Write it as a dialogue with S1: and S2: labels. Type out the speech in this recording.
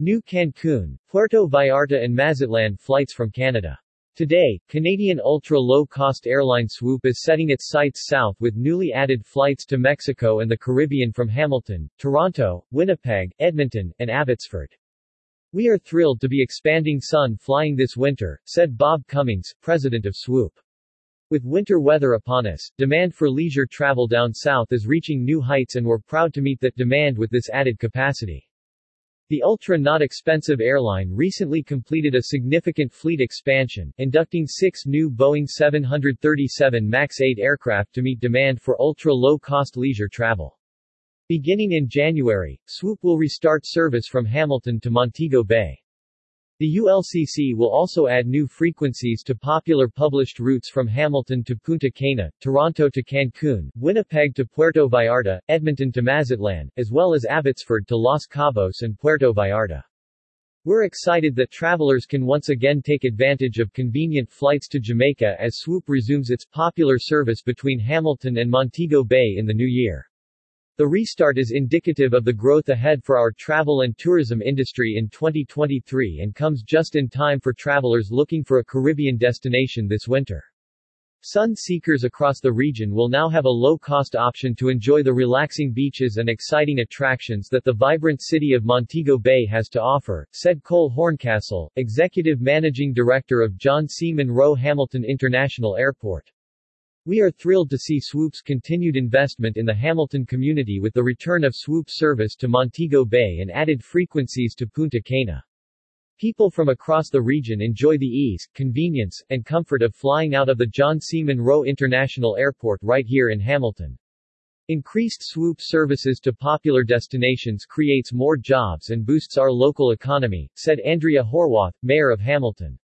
S1: New Cancun, Puerto Vallarta and Mazatlan flights from Canada. Today, Canadian ultra-low-cost airline Swoop is setting its sights south with newly added flights to Mexico and the Caribbean from Hamilton, Toronto, Winnipeg, Edmonton, and Abbotsford. We are thrilled to be expanding Sun flying this winter, said Bob Cummings, president of Swoop. With winter weather upon us, demand for leisure travel down south is reaching new heights and we're proud to meet that demand with this added capacity. The ultra-not-expensive airline recently completed a significant fleet expansion, inducting six new Boeing 737 MAX 8 aircraft to meet demand for ultra-low-cost leisure travel. Beginning in January, Swoop will restart service from Hamilton to Montego Bay. The ULCC will also add new frequencies to popular published routes from Hamilton to Punta Cana, Toronto to Cancun, Winnipeg to Puerto Vallarta, Edmonton to Mazatlan, as well as Abbotsford to Los Cabos and Puerto Vallarta. We're excited that travelers can once again take advantage of convenient flights to Jamaica as Swoop resumes its popular service between Hamilton and Montego Bay in the new year. The restart is indicative of the growth ahead for our travel and tourism industry in 2023 and comes just in time for travelers looking for a Caribbean destination this winter. Sun seekers across the region will now have a low-cost option to enjoy the relaxing beaches and exciting attractions that the vibrant city of Montego Bay has to offer, said Cole Horncastle, Executive Managing Director of John C. Munro Hamilton International Airport. We are thrilled to see Swoop's continued investment in the Hamilton community with the return of Swoop service to Montego Bay and added frequencies to Punta Cana. People from across the region enjoy the ease, convenience, and comfort of flying out of the John C. Munro International Airport right here in Hamilton. Increased swoop services to popular destinations creates more jobs and boosts our local economy, said Andrea Horwath, mayor of Hamilton.